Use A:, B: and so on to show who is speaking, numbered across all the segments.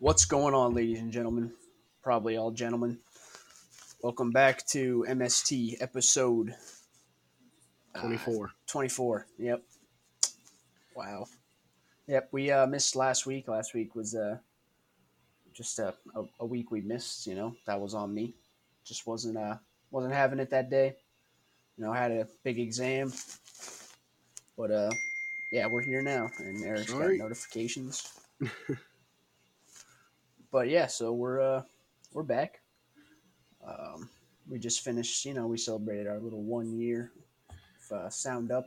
A: What's going on, ladies and gentlemen? Probably all gentlemen. Welcome back to MST episode uh,
B: 24.
A: 24. Yep. Wow. Yep, we uh, missed last week. Last week was uh, just a, a, a week we missed. You know, that was on me. Just wasn't uh, wasn't having it that day. You know, I had a big exam, but uh, yeah, we're here now, and Eric's
B: Sorry.
A: got notifications. but yeah, so we're uh, we're back. Um, we just finished. You know, we celebrated our little one year of uh, Sound Up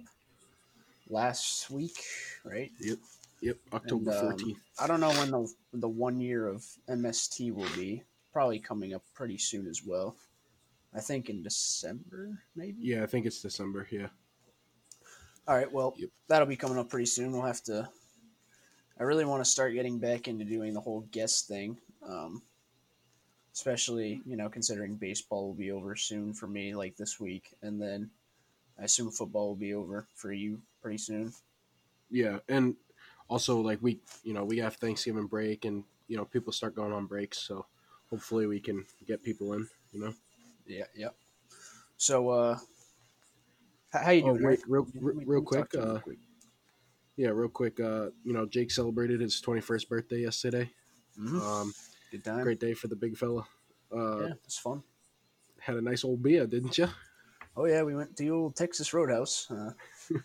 A: last week, right?
B: Yep, Yep. October
A: And, um,
B: 14th.
A: I don't know when the the one year of MST will be. Probably coming up pretty soon as well. I think in December, maybe.
B: Yeah, I think it's December. Yeah.
A: All right. Well,
B: Yep.
A: that'll be coming up pretty soon. We'll have to. I really want to start getting back into doing the whole guest thing, um, especially you know considering baseball will be over soon for me, like this week, and then I assume football will be over for you pretty soon.
B: Yeah, and also like we, you know, we have Thanksgiving break, and you know people start going on breaks, so hopefully we can get people in. You know.
A: Yeah. Yep. So, uh, how you
B: Oh
A: doing?
B: wait, real, real, real quick.
A: you real
B: Uh,
A: quick.
B: Yeah, real quick. Uh, you know, Jake celebrated his 21st birthday yesterday.
A: Mhm.
B: Um,
A: Good time.
B: great day for the big fella. Uh,
A: yeah, it's fun.
B: had a nice old beer, didn't you?
A: Oh yeah, we went to the old Texas Roadhouse. Uh,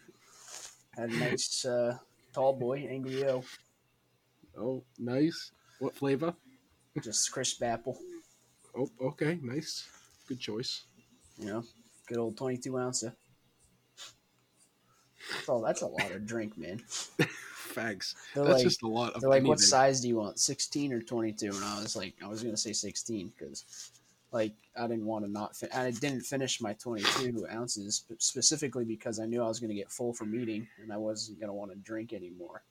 A: had a nice uh, tall boy, Angry O,
B: Oh, nice. What flavor?
A: just crisp apple.
B: Oh, okay, nice. Good choice.
A: You know, good old twenty-two ounce. Oh, that's a lot of drink, man.
B: Fags.
A: They're
B: That's
A: like,
B: just a lot of
A: they're like, what size do you want, sixteen or twenty-two? And I was like, I was gonna say sixteen because, like, I didn't want to not. Fin- I didn't finish my twenty-two ounces specifically because I knew I was gonna get full from eating and I wasn't gonna want to drink anymore.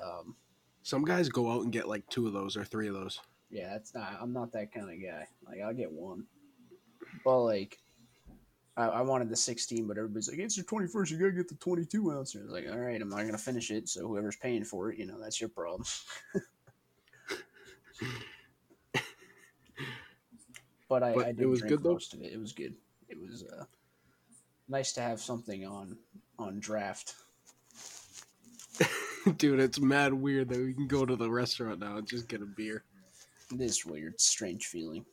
A: Um,
B: Some guys go out and get like two of those or three of those.
A: Yeah, that's not. I'm not that kind of guy. Like I'll get one, but like, I, I wanted the 16, but everybody's like, it's your 21st. You gotta get the 22 ounce. And I was like, all right, I'm not gonna finish it. So whoever's paying for it, you know, that's your problem. but I,
B: But
A: I did
B: it was
A: drink
B: good, though?
A: most of it. It was good. It was uh, nice to have something on on draft.
B: Dude, it's mad weird that we can go to the restaurant now and just get a beer.
A: This weird, strange feeling.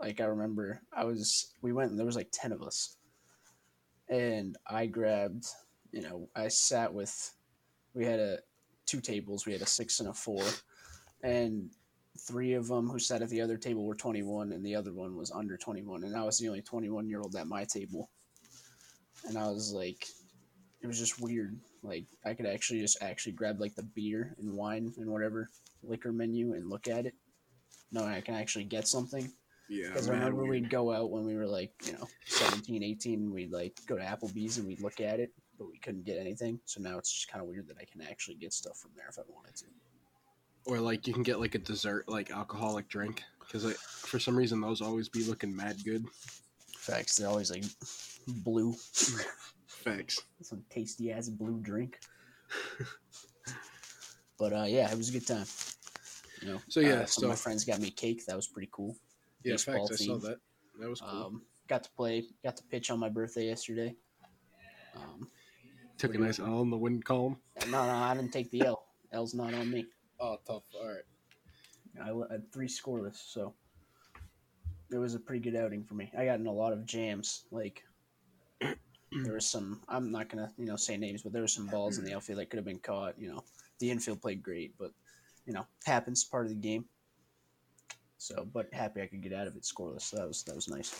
A: Like I remember, I was we went and there was like ten of us, and I grabbed. You know, I sat with. We had a two tables. We had a six and a four, and three of them who sat at the other table were twenty one, and the other one was under twenty one, and I was the only twenty one year old at my table. And I was like, it was just weird. Like I could actually just actually grab like the beer and wine and whatever liquor menu and look at it. No, I can actually get something.
B: Yeah,
A: Because I remember
B: weird.
A: we'd go out when we were like, you know, 17, 18, and we'd like go to Applebee's and we'd look at it, but we couldn't get anything. So now it's just kind of weird that I can actually get stuff from there if I wanted to.
B: Or like you can get like a dessert, like alcoholic drink, because like, for some reason those always be looking mad good.
A: Facts, they're always like blue,
B: Facts.
A: some tasty ass blue drink. But uh, yeah, it was a good time. You know,
B: So, yeah,
A: uh, some of my friends got me cake. That was pretty cool.
B: Yeah,
A: Baseball
B: facts. I saw that. That was cool.
A: Um, got to play, got to pitch on my birthday yesterday. Um,
B: Took a nice L on the wind column.
A: no, no, I didn't take the L. L's not on me.
B: Oh, tough. All right.
A: I had three scoreless, so it was a pretty good outing for me. I got in a lot of jams. Like there was some. I'm not gonna you know say names, but there were some balls in the outfield that could have been caught. You know, the infield played great, but you know happens part of the game. So, but happy I could get out of it scoreless. So that was that was nice.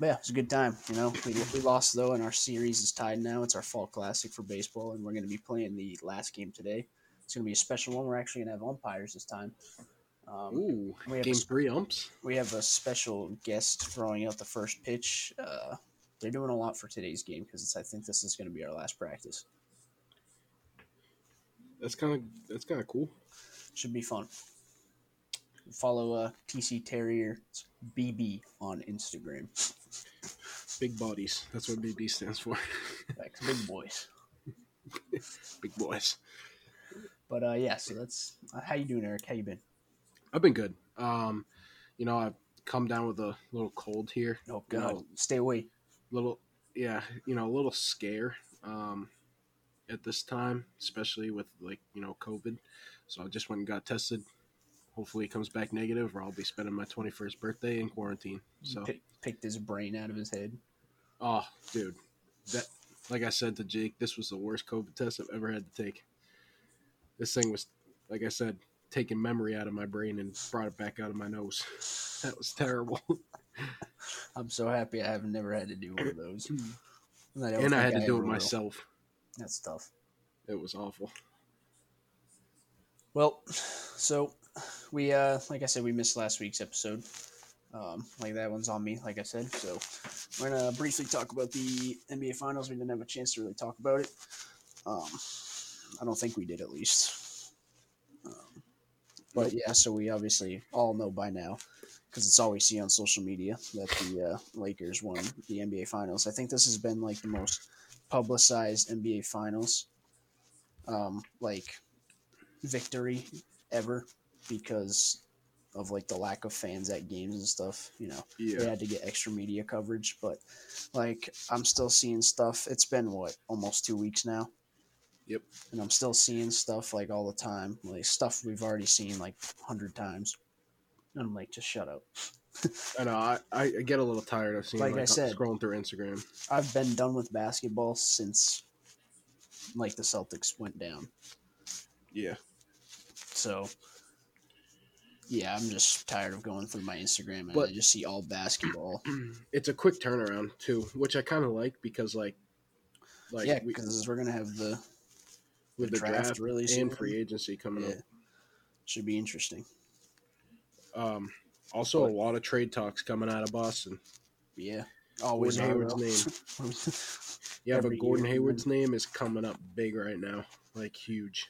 A: But yeah, it was a good time. You know, we, we lost though, and our series is tied now. It's our fall classic for baseball, and we're going to be playing the last game today. It's going to be a special one. We're actually going to have umpires this time. Um,
B: Ooh,
A: we have
B: game
A: a-
B: three umps.
A: we have a special guest throwing out the first pitch. Uh, they're doing a lot for today's game because I think this is going to be our last practice.
B: That's kind of that's kind of cool.
A: Should be fun. Follow uh, TC Terrier BB on Instagram.
B: Big bodies. That's what BB stands for.
A: Like big boys.
B: Big boys.
A: But uh, yeah, so that's uh, how you doing, Eric? How you been?
B: I've been good. Um, you know, I've come down with a little cold here.
A: Oh
B: You
A: God,
B: know,
A: stay away.
B: little, yeah, you know, a little scare. Um, at this time, especially with like you know COVID. So I just went and got tested. Hopefully, it comes back negative, or I'll be spending my twenty first birthday in quarantine. So,
A: Pick, picked his brain out of his head.
B: oh, dude, that like I said to Jake, this was the worst COVID test I've ever had to take. This thing was, like I said, taking memory out of my brain and brought it back out of my nose. That was terrible.
A: I'm so happy I have never had to do one of those. Hmm. And I,
B: and I had to do
A: ever
B: it
A: will.
B: myself.
A: That's tough.
B: It was awful.
A: Well, so we uh like I said, we missed last week's episode. Um, like that one's on me, like I said. So we're gonna briefly talk about the NBA Finals. We didn't have a chance to really talk about it. Um, I don't think we did, at least. Um, but yeah, so we obviously all know by now because it's all we see on social media that the uh, Lakers won the NBA Finals. I think this has been like the most publicized NBA Finals, um, like victory ever because of like the lack of fans at games and stuff. You know, they had to get extra media coverage, but like I'm still seeing stuff. It's been what almost two weeks now.
B: Yep.
A: And I'm still seeing stuff like all the time, like stuff we've already seen like a hundred times. And I'm like, just shut up.
B: I know. I, I get a little tired of seeing
A: Like
B: like,
A: I said-
B: scrolling through Instagram.
A: I've been done with basketball since like the Celtics went down.
B: Yeah.
A: So yeah, I'm just tired of going through my Instagram and
B: But-
A: I just see all basketball.
B: it's a quick turnaround too, which I kind of like because like, like
A: yeah, because we're gonna have the
B: with
A: the
B: the
A: draft
B: draft,
A: really soon.
B: and free agency coming
A: yeah, should be interesting.
B: Um, also, a lot of trade talks coming out of Boston.
A: Yeah, always
B: Gordon Hayward's name. Yeah,
A: Every
B: but Gordon
A: year.
B: Hayward's name is coming up big right now, like huge.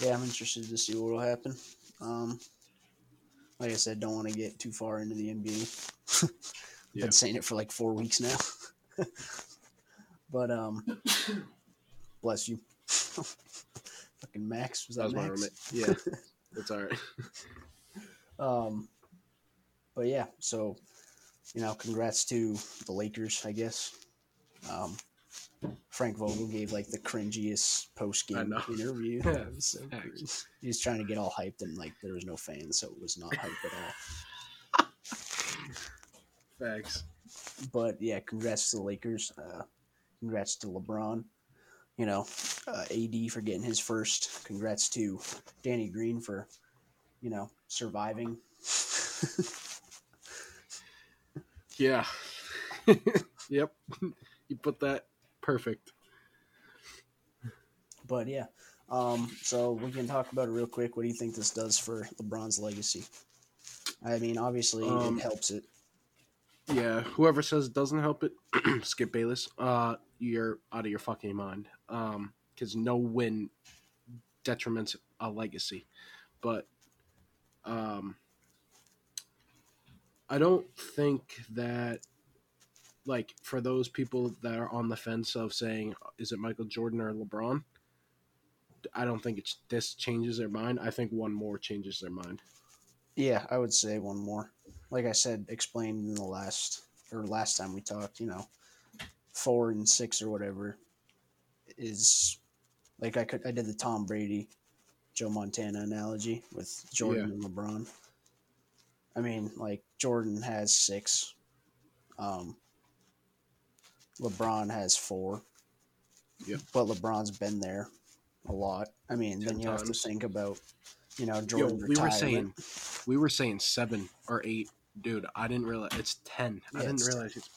A: yeah, I'm interested to see what will happen. Um, like I said, don't want to get too far into the NBA.
B: Yeah.
A: Been saying it for like four weeks now. but um, bless you. Fucking Max was
B: That
A: that,
B: was my
A: Max?
B: roommate. Yeah, that's all right.
A: Um, but yeah, so you know, congrats to the Lakers, I guess. Um, Frank Vogel gave like the cringiest post game interview.
B: Yeah,
A: so. He was trying to get all hyped and like there was no fans, so it was not hype at all.
B: Facts.
A: But yeah, congrats to the Lakers. Uh, congrats to LeBron. You know, uh, AD for getting his first. Congrats to Danny Green for, you know, surviving.
B: Yeah. yep. You put that perfect.
A: But yeah, um, so we can talk about it real quick. What do you think this does for LeBron's legacy? I mean, obviously
B: Um,
A: it helps it.
B: Yeah, whoever says it doesn't help it, Skip Bayless, uh, you're out of your fucking mind. Um, because no win detriments a legacy. But um I don't think that like for those people that are on the fence of saying is it Michael Jordan or LeBron, I don't think it's this changes their mind. I think one more changes their mind.
A: Yeah, I would say one more. Like I said, explained in the last or last time we talked. You know, four and six or whatever is like I could I did the Tom Brady, Joe Montana analogy with Jordan
B: Yeah.
A: and LeBron. I mean, like Jordan has six. Um, LeBron has four.
B: Yep.
A: But LeBron's been there a lot. I mean, then
B: Ten
A: you have to think about, you know,
B: Yo,
A: Jordan
B: we were saying we were saying seven or eight, dude. I didn't realize it's ten. I didn't
A: it's 10.
B: realize it's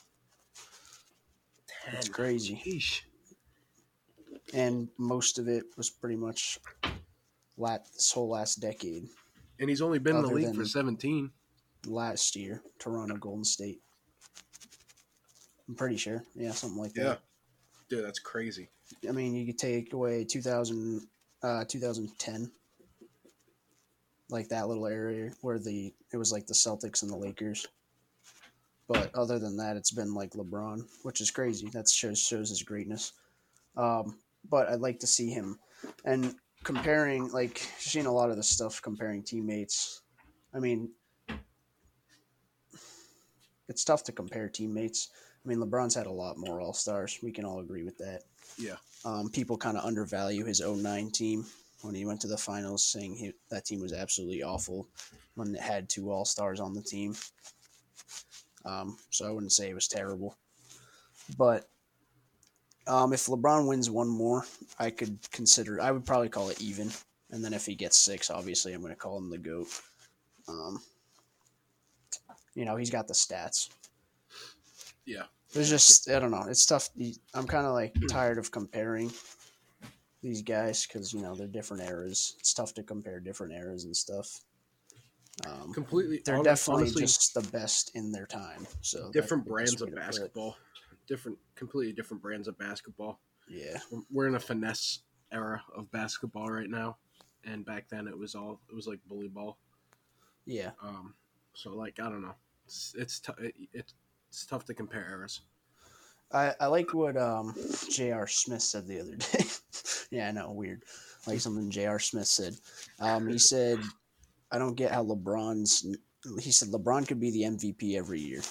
B: ten.
A: It's crazy.
B: Yeesh.
A: and most of it was pretty much lat this whole last decade.
B: And he's only been in the league for seventeen.
A: Last year, Toronto Golden State. I'm pretty sure, yeah, something like
B: Yeah,
A: that.
B: Yeah, dude, that's crazy.
A: I mean, you could take away 2000, uh, 2010, like that little area where the it was like the Celtics and the Lakers. But other than that, it's been like LeBron, which is crazy. That shows shows his greatness. Um, but I'd like to see him, and comparing like seeing a lot of the stuff comparing teammates. I mean, it's tough to compare teammates. I mean, LeBron's had a lot more All Stars. We can all agree with that.
B: Yeah.
A: Um, people kind of undervalue his 09 team when he went to the finals, saying he, that team was absolutely awful when it had two All Stars on the team. Um, so I wouldn't say it was terrible. But um, if LeBron wins one more, I could consider. I would probably call it even, and then if he gets six, obviously I'm going to call him the goat. Um, you know, he's got the stats.
B: Yeah.
A: There's just I don't know. It's tough. I'm kind of like tired of comparing these guys because you know they're different eras. It's tough to compare different eras and stuff. Um,
B: Completely.
A: they're definitely
B: honestly,
A: just the best in their time. So
B: different
A: that's the best
B: brands of
A: way to put it.
B: basketball. Different, completely different brands of basketball.
A: Yeah,
B: We're- in a finesse era of basketball right now, and back then it was all it was like bully ball.
A: yeah.
B: Um, so like I don't know, it's it's tou- it, it's tough to compare eras.
A: I, I like what um, J.R. Smith said the other day. yeah, I know, weird. Like something J.R. Smith said. Um, he said, I don't get how LeBron's. He said LeBron could be the MVP every year,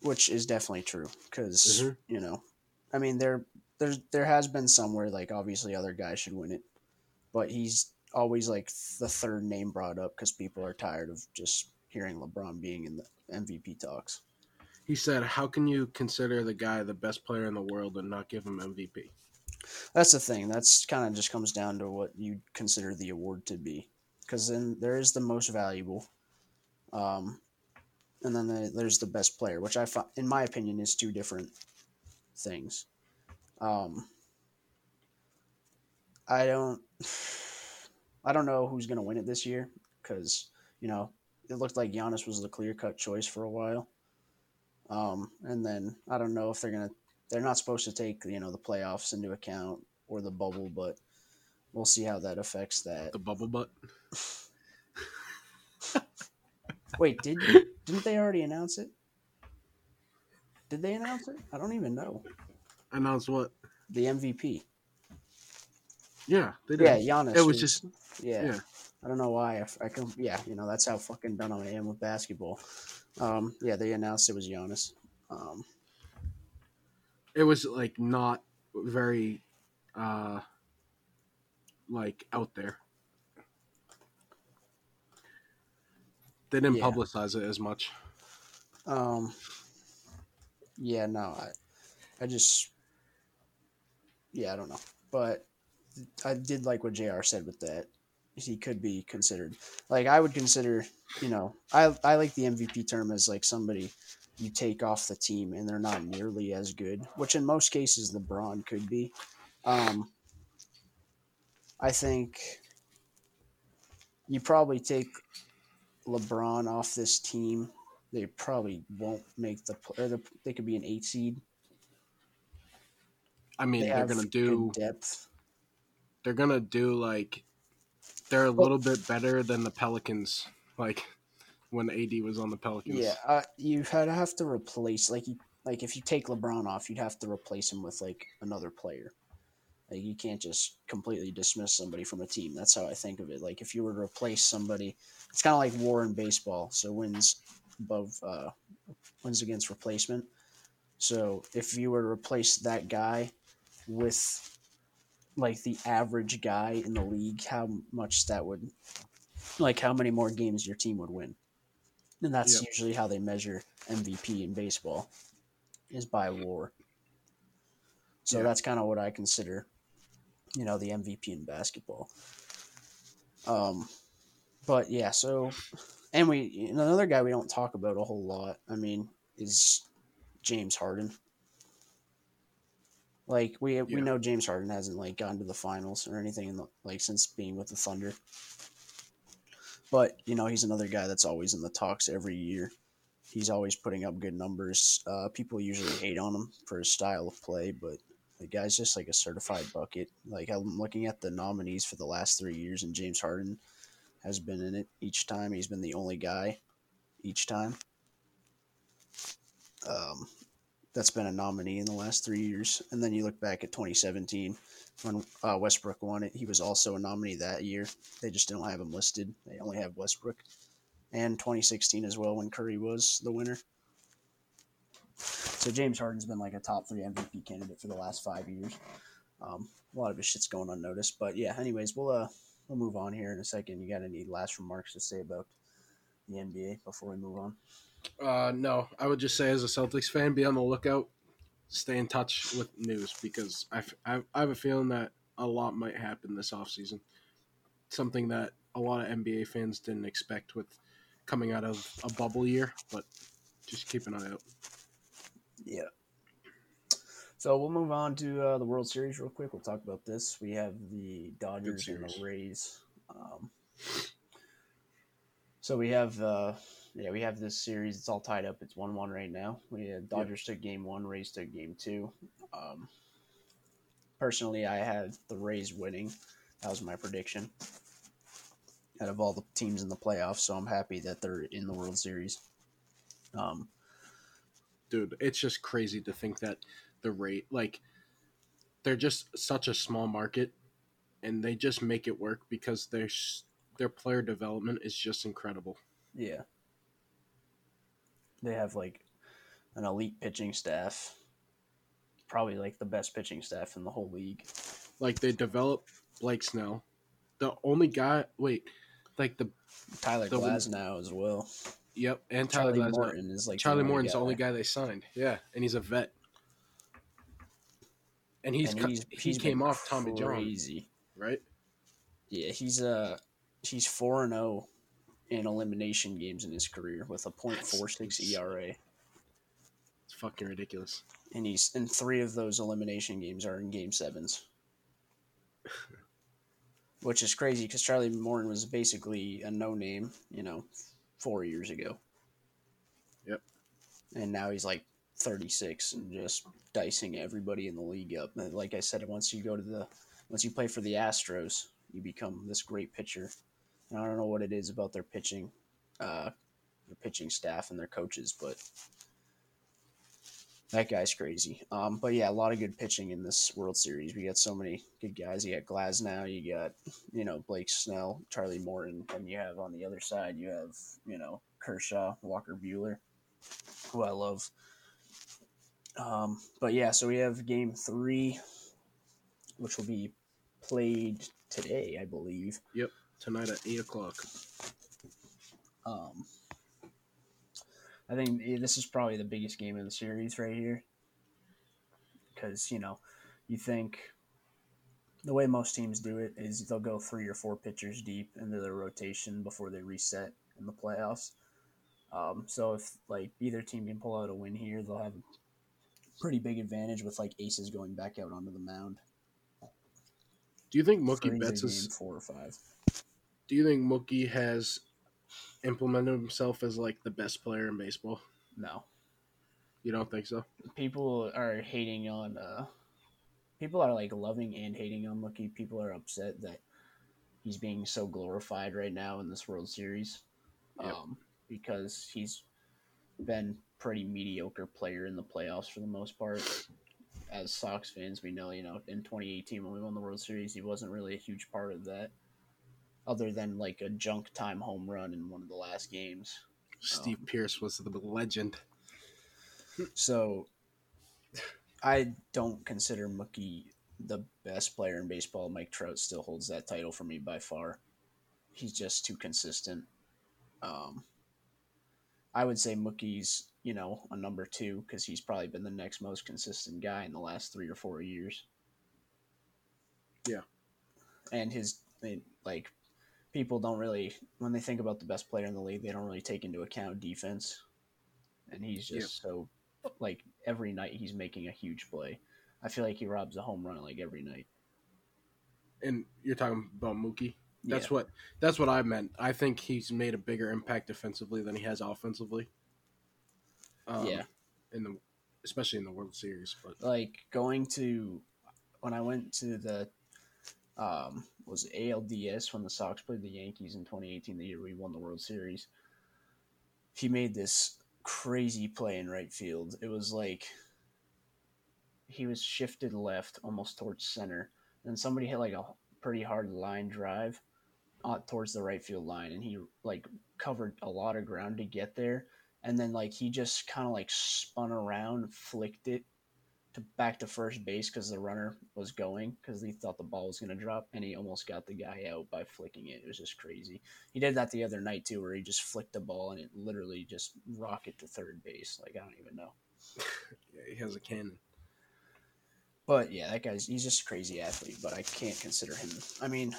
A: which is definitely true because
B: Mhm.
A: you know, I mean there there's there has been somewhere like obviously other guys should win it, but he's always like the third name brought up because people are tired of just hearing LeBron being in the MVP talks.
B: He said, "How can you consider the guy the best player in the world and not give him MVP?"
A: That's the thing. That's kind of just comes down to what you consider the award to be, because then there is the most valuable, um, and then the, there's the best player, which I, find, in my opinion, is two different things. Um, I don't, I don't know who's gonna win it this year, because you know it looked like Giannis was the clear cut choice for a while, um, and then I don't know if they're gonna they're not supposed to take you know the playoffs into account or the bubble, but we'll see how that affects that.
B: The bubble butt.
A: Wait, did didn't they already announce it? Did they announce it? I don't even know.
B: Announced what?
A: The MVP.
B: Yeah, they did.
A: Yeah, Giannis.
B: It was just
A: yeah.
B: yeah.
A: I don't know why. I can yeah, you know that's how fucking done I am with basketball. Um, yeah, they announced it was Giannis. Um,
B: it was like not very uh like out there. They didn't
A: Yeah.
B: publicize it as much.
A: Um, yeah, no, I, I just, yeah, I don't know, but I did like what Jr. said with that. He could be considered. Like I would consider, you know, I I like the MVP term as like somebody you take off the team and they're not nearly as good, which in most cases LeBron could be. Um, I think you probably take LeBron off this team they probably won't make the or the, they could be an eight seed.
B: I mean,
A: They
B: are gonna do
A: depth.
B: they're gonna do like they're a little bit better than the Pelicans, like when AD was on the Pelicans.
A: Yeah, uh, you had have to replace like you like if you take LeBron off, you'd have to replace him with like another player. Like you can't just completely dismiss somebody from a team. That's how I think of it. Like if you were to replace somebody, it's kind of like war in baseball. So wins above uh, wins against replacement. So if you were to replace that guy with like the average guy in the league, how much that would like how many more games your team would win. And that's
B: Yep.
A: usually how they measure MVP in baseball is by war. So
B: Yeah.
A: that's kind of what I consider, you know, the MVP in basketball. Um, but yeah, so and we another guy we don't talk about a whole lot. I mean, is James Harden. Like we we know James Harden hasn't like gone to the finals or anything in the, like since being with the Thunder. But you know he's another guy that's always in the talks every year. He's always putting up good numbers. Uh, people usually hate on him for his style of play, but the guy's just like a certified bucket. Like I'm looking at the nominees for the last three years, and James Harden has been in it each time. He's been the only guy each time. Um, that's been a nominee in the last three years. And then you look back at 2017 when uh, Westbrook won it. He was also a nominee that year. They just don't have him listed. They only have Westbrook. And 2016 as well when Curry was the winner. So James Harden's been like a top three MVP candidate for the last five years. Um, a lot of his shit's going unnoticed, but yeah. Anyways, we'll uh we'll move on here in a second. You got any last remarks to say about the NBA before we move on?
B: Uh, no, I would just say as a Celtics fan, be on the lookout, stay in touch with news because I've a feeling that a lot might happen this offseason. Something that a lot of NBA fans didn't expect with coming out of a bubble year, but just keep an eye out.
A: Yeah. So we'll move on to uh, the World Series real quick. We'll talk about this. We have the Dodgers and the. Rays. Um, so we have, uh, yeah, we have this series. It's all tied up. It's one-one right now. We had Dodgers took game one, Rays took game two. Um, personally, I had the Rays winning. That was my prediction. Out of all the teams in the playoffs, so I'm happy that they're in the World Series. Um,
B: dude, it's just crazy to think that the rate, like, they're just such a small market, and they just make it work because their their player development is just incredible.
A: Yeah. They have like an elite pitching staff. Probably like the best pitching staff in the whole league.
B: Like they develop Blake Snell, the only guy. Wait, like the
A: Tyler
B: The
A: Glasnow as well.
B: yep, and Tyler
A: Charlie
B: Glasnow.
A: Morton is like
B: Charlie
A: the
B: Morton's the only guy they signed. Yeah, and he's a vet. And he's,
A: And
B: co-
A: he's,
B: he
A: he's
B: came off Tommy John,
A: crazy.
B: right?
A: Yeah, he's uh he's four and zero in elimination games in his career with a .46
B: insane.
A: ERA,
B: It's fucking ridiculous.
A: and he's and three of those elimination games are in game sevens. Which is crazy because Charlie Morton was basically a no name, you know, four years ago.
B: Yep.
A: And now he's like 36 and just dicing everybody in the league up. And Like I said, once you go to the, once you play for the Astros, you become this great pitcher. And I don't know what it is about their pitching, uh, their pitching staff and their coaches, but that guy's crazy. Um, but yeah, a lot of good pitching in this World Series. We got so many good guys. You got Glasnow, you got you know Blake Snell, Charlie Morton, and you have on the other side you have you know Kershaw, Walker Buehler, who I love. Um, but yeah, so we have Game Three, which will be played today, I believe.
B: Yep, tonight at eight o'clock.
A: Um, I think eh, this is probably the biggest game of the series right here. Because, you know, you think the way most teams do it is they'll go three or four pitchers deep into their rotation before they reset in the playoffs. Um, so if like either team can pull out a win here, they'll have a pretty big advantage with like aces going back out onto the mound.
B: Do you think Mookie Betts is?
A: four or five.
B: Do you think Mookie has implemented himself as like the best player in baseball?
A: No,
B: You don't think so?
A: people are hating on uh people are like loving and hating on Mookie. People are upset that he's being so glorified right now in this World Series.
B: Yep.
A: Um because he's been pretty mediocre player in the playoffs for the most part. As Sox fans, we know, you know, in 2018 when we won the World Series, he wasn't really a huge part of that other than like a junk time home run in one of the last games.
B: Steve
A: Um,
B: Pearce was the legend.
A: So I don't consider Mookie the best player in baseball. Mike Trout still holds that title for me by far. He's just too consistent. Um, I would say Mookie's, you know, a number two because he's probably been the next most consistent guy in the last three or four years.
B: Yeah.
A: And his, they, like, people don't really, when they think about the best player in the league, they don't really take into account defense. And he's just so, like, every night he's making a huge play. I feel like he robs a home run like every night.
B: And you're talking about Mookie. That's
A: Yeah.
B: what that's what I meant. I think he's made a bigger impact defensively than he has offensively. Um,
A: Yeah.
B: in the especially in the World Series. But
A: like going to when I went to the um was ALDS when the Sox played the Yankees in 2018 the year we won the World Series. He made this crazy play in right field. It was like he was shifted left almost towards center. And somebody hit like a pretty hard line drive uh, towards the right field line, and he like covered a lot of ground to get there. And then like he just kind of like spun around, flicked it to back to first base because the runner was going because he thought the ball was gonna drop, and he almost got the guy out by flicking it. It was just crazy. He did that the other night too, where he just flicked the ball and it literally just rocket to third base. Like I don't even know.
B: Yeah, he has a cannon.
A: But yeah, that guy's he's just a crazy athlete. But I can't consider him. I mean,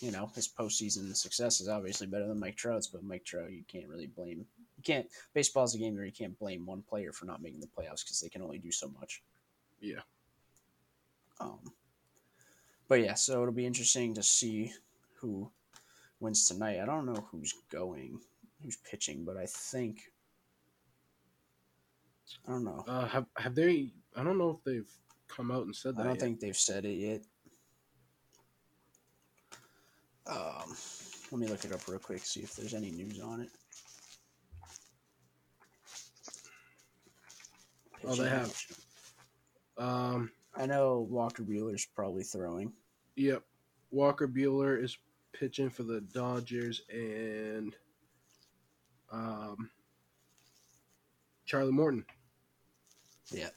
A: you know, his postseason success is obviously better than Mike Trout's, but Mike Trout, you can't really blame. You can't. baseball is a game where you can't blame one player for not making the playoffs because they can only do so much.
B: Yeah.
A: Um. But yeah, so it'll be interesting to see who wins tonight. I don't know who's going, who's pitching, but I think I don't know.
B: Uh, have have they? I don't know if they've come out and said that.
A: I don't
B: yet.
A: think they've said it yet. Um, let me look it up real quick, see if there's any news on it.
B: Oh, they have. Um.
A: I know Walker Buehler's probably throwing.
B: Yep. Walker Buehler is pitching for the Dodgers, and um, Charlie Morton
A: Yeah,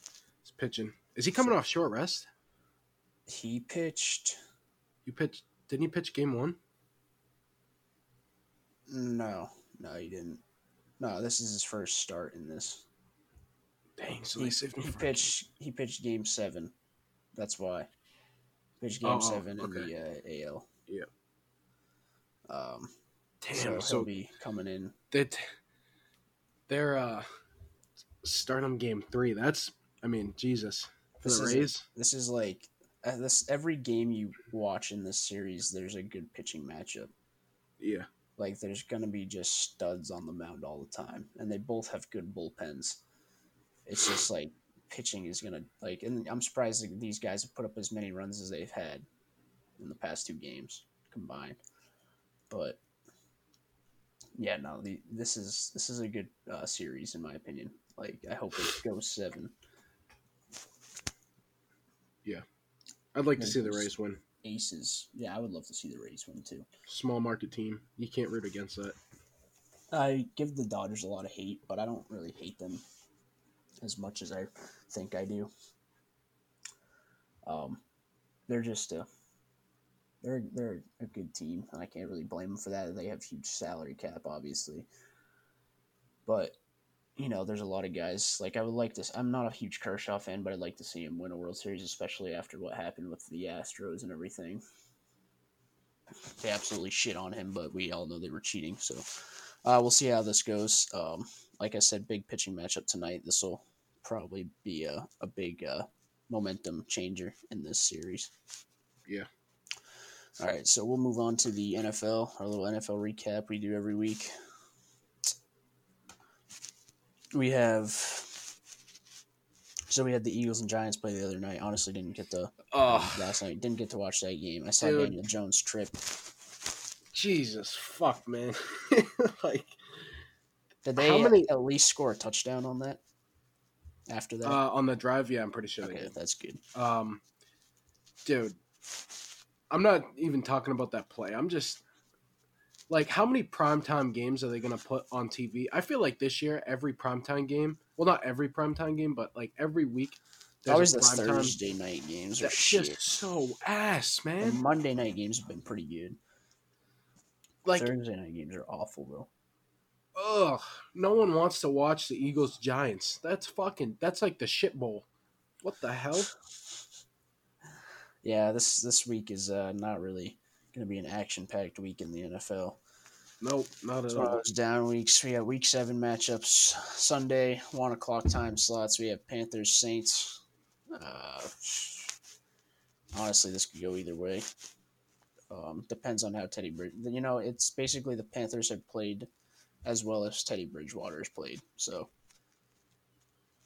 B: is pitching. Is he coming off short rest?
A: he pitched.
B: You pitched? Didn't he pitch game one?
A: No, no, he didn't. No, this is his first start in this.
B: Dang, so
A: he,
B: they saved him
A: he pitched. He pitched game seven. That's why. Pitched
B: Oh,
A: game
B: oh,
A: seven in the uh, AL.
B: Yeah.
A: Um.
B: Damn,
A: so he'll
B: so
A: be coming in.
B: that they're uh starting game three. That's I mean, Jesus. For
A: This
B: the
A: is-
B: Rays?
A: This is like uh, this. Every game you watch in this series, there's a good pitching matchup.
B: Yeah.
A: Like there's gonna be just studs on the mound all the time, and they both have good bullpens. It's just like pitching is gonna like, and I'm surprised that these guys have put up as many runs as they've had in the past two games combined. But yeah, no, the, this is this is a good uh, series in my opinion. Like I hope it goes seven.
B: Yeah, I'd like to see the Rays win.
A: Aces, yeah, I would love to see the Rays win too.
B: Small market team. You can't root against that.
A: I give the Dodgers a lot of hate, but I don't really hate them as much as I think I do. Um, they're just a they're they're a good team, and I can't really blame them for that. They have huge salary cap, obviously, but you know, there's a lot of guys like I would like this. I'm not a huge Kershaw fan, but I'd like to see him win a World Series, especially after what happened with the Astros and everything. They absolutely shit on him, but we all know they were cheating, so. Uh, we'll see how this goes. Um, like I said, big pitching matchup tonight. This will probably be a, a big uh, momentum changer in this series.
B: Yeah.
A: All right, so we'll move on to the NFL, our little NFL recap we do every week. We have. So we had the Eagles and Giants play the other night. Honestly, didn't get to
B: Oh,
A: last night. Didn't get to watch that game. I saw
B: Dude.
A: Daniel Jones trip.
B: Jesus fuck, man. like
A: Did they
B: How many-
A: at least score a touchdown on that? After that,
B: uh, on the drive, yeah, I'm pretty sure they
A: okay, that's good.
B: Um, dude, I'm not even talking about that play. I'm just like, how many primetime games are they going to put on TV? I feel like this year, every primetime game, well, not every primetime game, but like every week, there's
A: Always
B: a
A: the. Thursday night games are
B: That's
A: shit.
B: just so ass,
A: The
B: man.
A: Monday night games have been pretty good.
B: Like,
A: Thursday night games are awful though.
B: Ugh, no one wants to watch the Eagles Giants. That's fucking, that's like the shit bowl. What the hell?
A: Yeah, this this week is uh, not really going to be an action packed week in the NFL.
B: Nope, not at
A: It's
B: all.
A: those down weeks. We have week seven matchups Sunday, one o'clock time slots. We have Panthers Saints. Uh, honestly, this could go either way. Um, depends on how Teddy. You know, it's basically the Panthers have played as well as Teddy Bridgewater has played. So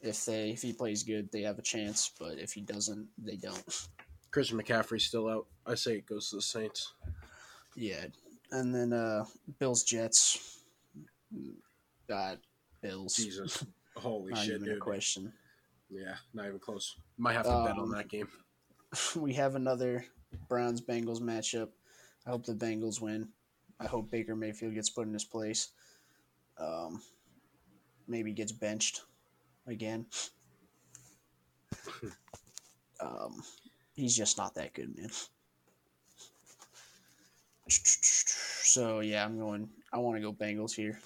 A: if they if he plays good, they have a chance. But if he doesn't, they don't.
B: Christian McCaffrey's still out. I say it goes to the Saints.
A: Yeah, and then uh, Bills Jets. God, Bills.
B: Jesus. Holy shit,
A: even a
B: dude.
A: question.
B: Yeah, not even close. Might have to bet on
A: Um,
B: that game.
A: we have another Browns Bengals matchup. I hope the Bengals win. I hope Baker Mayfield gets put in his place. Um, maybe gets benched again. um, he's just not that good, man. So yeah, I'm going. I want to go Bengals here.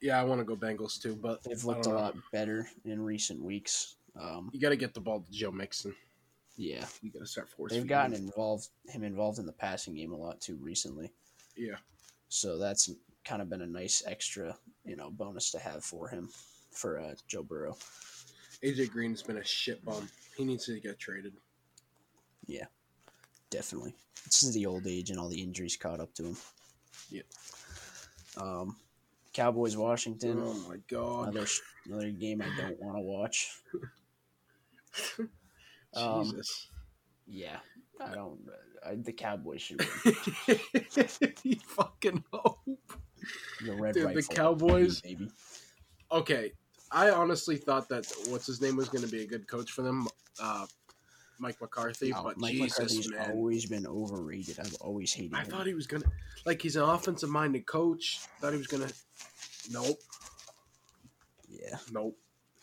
B: Yeah, I want to go Bengals too, but
A: They've looked a
B: know.
A: lot better in recent weeks. Um,
B: You got to get the ball to Joe Mixon.
A: yeah,
B: You got to start forcing.
A: they've gotten
B: him.
A: involved him involved in the passing game a lot too recently.
B: Yeah,
A: So that's kind of been a nice extra, you know, bonus to have for him for uh, Joe Burrow.
B: AJ Green's been a shit bum. He needs to get traded.
A: Yeah, definitely. This is the old age and all the injuries caught up to him.
B: Yeah.
A: Um, Cowboys Washington.
B: Oh my god,
A: Another another game I don't want to watch. Um,
B: Jesus!
A: Yeah, I don't. I, the Cowboys should win.
B: you fucking hope.
A: The red
B: Dude, the Cowboys-
A: baby.
B: Okay, I honestly thought that what's his name was going to be a good coach for them, uh, Mike McCarthy.
A: No,
B: but
A: Mike
B: Jesus,
A: McCarthy's
B: man,
A: always been overrated. I've always hated
B: I
A: him.
B: thought he was gonna like he's an offensive minded coach. Thought he was gonna. Nope,
A: yeah,
B: nope.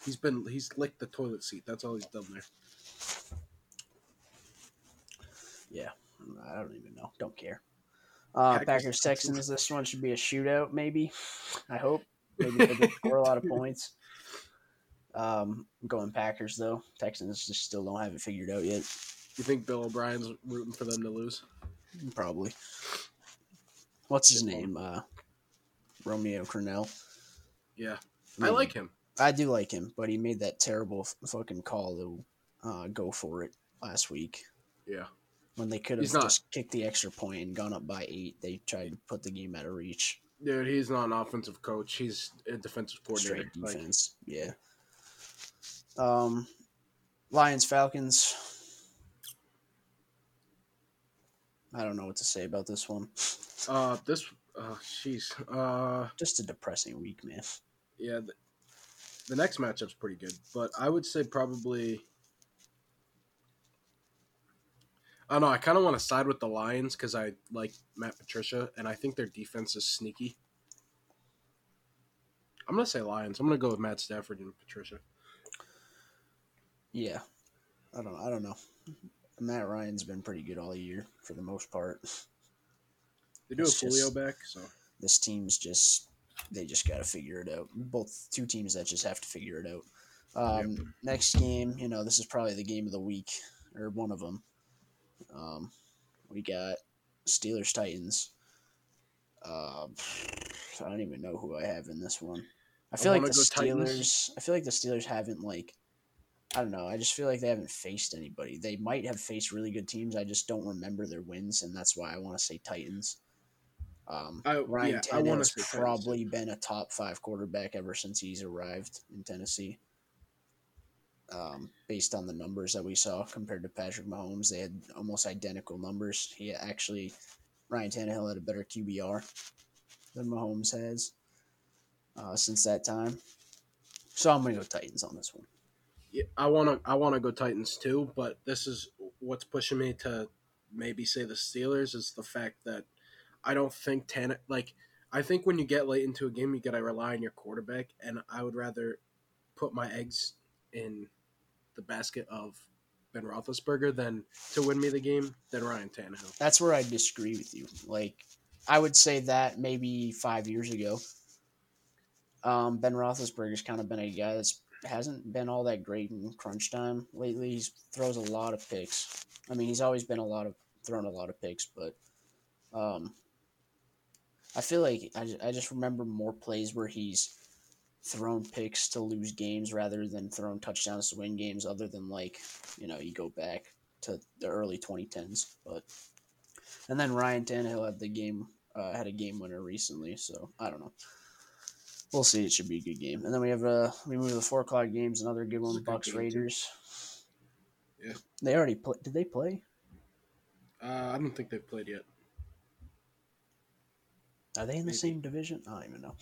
B: He's been he's licked the toilet seat. That's all he's done there.
A: yeah. I don't even know. Don't care. Uh,
B: Packers-
A: Packers Texans. This one should be a shootout. Maybe. I hope. Maybe they score a lot of points. Um, I'm going Packers though. Texans just still don't have it figured out yet.
B: You think Bill O'Brien's rooting for them to lose?
A: Probably. What's his name? Uh, Romeo Crennel.
B: Yeah,
A: I
B: I like him.
A: I do like him, but he made that terrible f- fucking call to uh, go for it last week
B: Yeah,
A: when they could have just kicked the extra point and gone up by eight. They tried to put the game out of reach.
B: dude, he's not an offensive coach. He's a defensive coordinator.
A: Straight
B: Like,
A: defense. yeah. Um, Lions Falcons. I don't know what to say about this one.
B: uh, this, uh, jeez, uh,
A: Just a depressing week, man.
B: yeah, the, the next matchup's pretty good, but I would say probably. I don't know. I kind of want to side with the Lions because I like Matt Patricia, and I think their defense is sneaky. I'm gonna say Lions. I'm gonna go with Matt Stafford and Patricia.
A: Yeah, I don't. I don't know. Matt Ryan's been pretty good all year for the most part.
B: They do
A: It's
B: have Julio back, so
A: This team's just they just got to figure it out. Both two teams that just have to figure it out. Um, Next game, you know, this is probably the game of the week or one of them. Um, we got Steelers Titans. Uh, I don't even know who I have in this one. I
B: I
A: feel like the Steelers.
B: Titans.
A: I feel like the Steelers haven't like. I don't know. I just feel like they haven't faced anybody. They might have faced really good teams. I just don't remember their wins, and that's why I want to say Titans. Um,
B: I-
A: Ryan
B: yeah,
A: Tannehill's
B: Titans,
A: probably been a top five quarterback ever since he's arrived in Tennessee. Um, based on the numbers that we saw compared to Patrick Mahomes, they had almost identical numbers. He actually, Ryan Tannehill had a better QBR than Mahomes has uh, since that time. So I'm gonna go Titans on this one.
B: Yeah, I want to I want to go Titans too, but this is what's pushing me to maybe say the Steelers is the fact that I don't think Tan like I think when you get late into a game you got to rely on your quarterback and I would rather put my eggs in the basket of Ben Roethlisberger than to win me the game than Ryan Tannehill.
A: That's where I disagree with you. Like, I would say that maybe five years ago. Um, ben Roethlisberger's kind of been a guy that's hasn't been all that great in crunch time lately. He throws a lot of picks. I mean, he's always been a lot of thrown a lot of picks, but um, I feel like I, I just remember more plays where he's thrown picks to lose games rather than thrown touchdowns to win games. Other than like, you know, you go back to the early 2010s, but and then Ryan Tannehill had the game uh, had a game winner recently, so I don't know. We'll see. It should be a good game. And then we have uh we move to the four o'clock games. Another good one.
B: good
A: Bucs
B: game, too.
A: Raiders.
B: Yeah.
A: They already play. Did they play?
B: Uh, I don't think they've played yet.
A: Are they in the same division? I don't even know.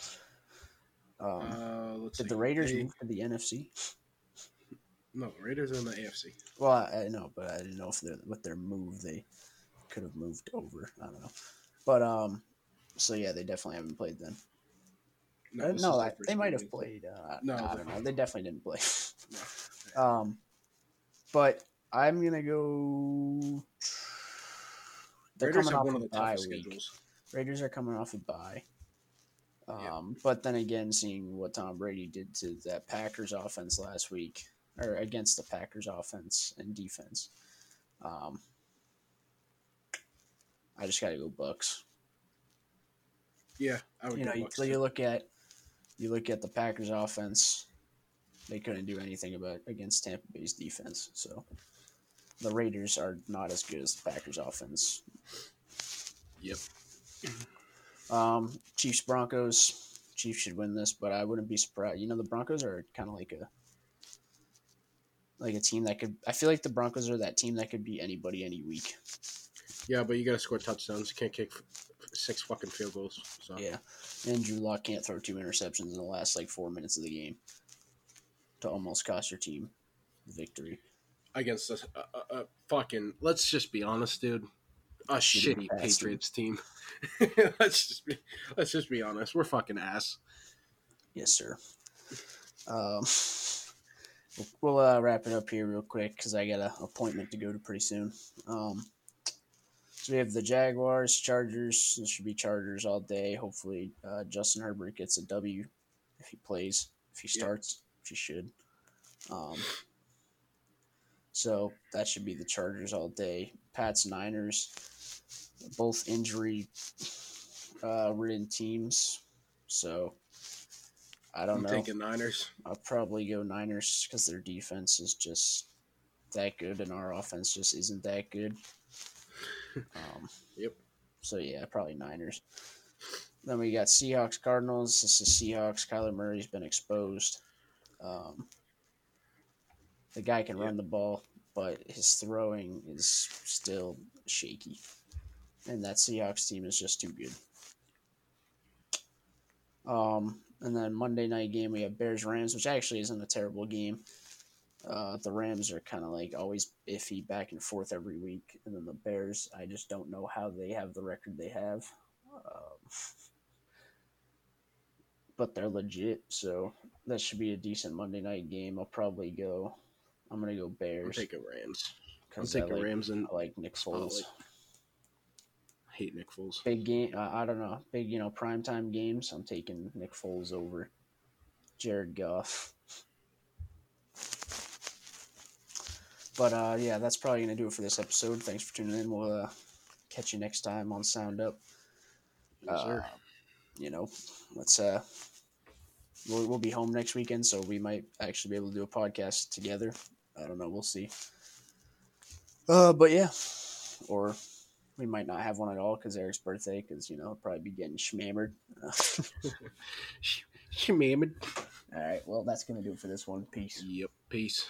A: Um,
B: Uh,
A: did the Raiders
B: They-
A: move to the NFC?
B: No, Raiders are in the AFC.
A: Well, I, I know, but I didn't know if they're, with their move they could have moved over. I don't know, but um, so yeah, they definitely haven't played then.
B: No,
A: Uh, no, I, they might have played. Uh,
B: No,
A: I
B: they-
A: don't know. They definitely didn't play.
B: No.
A: um, but I'm gonna go. They're
B: Raiders
A: coming
B: have
A: off
B: one of the
A: bye
B: toughest
A: week.
B: schedules.
A: Raiders are coming off a bye.
B: Yeah.
A: Um, But then again, seeing what Tom Brady did to that Packers offense last week, or against the Packers offense and defense, um, I just got to go Bucs.
B: Yeah, I would.
A: You know, you, you look at you look at the Packers offense; they couldn't do anything about against Tampa Bay's defense. So the Raiders are not as good as the Packers offense.
B: Yep.
A: Um, Chiefs Broncos. Chiefs should win this, but I wouldn't be surprised. You know, the Broncos are kind of like a like a team that could. I feel like the Broncos are that team that could beat anybody any week.
B: Yeah, but you got to score touchdowns. You can't kick six fucking field goals. So
A: Yeah, and Drew Lock can't throw two interceptions in the last like four minutes of the game to almost cost your team the victory.
B: against a, a, a fucking. Let's just be honest, dude. A
A: Shitty.
B: Patriots team. let's just be. Let's just be honest. We're fucking ass.
A: Yes, sir. Um, we'll, uh, wrap it up here real quick because I got an appointment to go to pretty soon. Um, so we have the Jaguars, Chargers. This should be Chargers all day. Hopefully, uh, Justin Herbert gets a W if he plays, if he
B: Yeah.
A: starts, if he should. Um, so that should be the Chargers all day. Pats, Niners, both injury uh, ridden teams. So I don't
B: I'm
A: know.
B: taking Niners.
A: I'll probably go Niners because their defense is just that good and our offense just isn't that good. Um,
B: Yep.
A: So yeah, probably Niners. Then we got Seahawks Cardinals. This is Seahawks. Kyler Murray's been exposed. Um, the guy can run the ball, but his throwing is still shaky, and that Seahawks team is just too good. Um, and then Monday night game we have Bears Rams, which actually isn't a terrible game. Uh, the Rams are kind of like always iffy back and forth every week, and then the Bears, I just don't know how they have the record they have. Um, but they're legit, so that should be a decent Monday night game. I'll probably go. I'm gonna go Bears
B: taking Rams. I'm
A: 'cause I like,
B: Rams and
A: I like Nick Foles.
B: Hate Nick Foles.
A: Big game. Uh, I don't know. Big, you know, primetime games. I'm taking Nick Foles over Jared Goff. But uh, yeah, that's probably gonna do it for this episode. Thanks for tuning in. We'll uh, catch you next time on Sound Up.
B: Yes.
A: Uh, you know, let's uh, we'll, we'll be home next weekend, so we might actually be able to do a podcast together. I don't know. We'll see. Uh, but yeah, or we might not have one at all because Eric's birthday. Because you know, he'll probably be getting schmammered.
B: Sh- Shemammed.
A: all right. Well, that's gonna do it for this one. Peace.
B: Yep. Peace.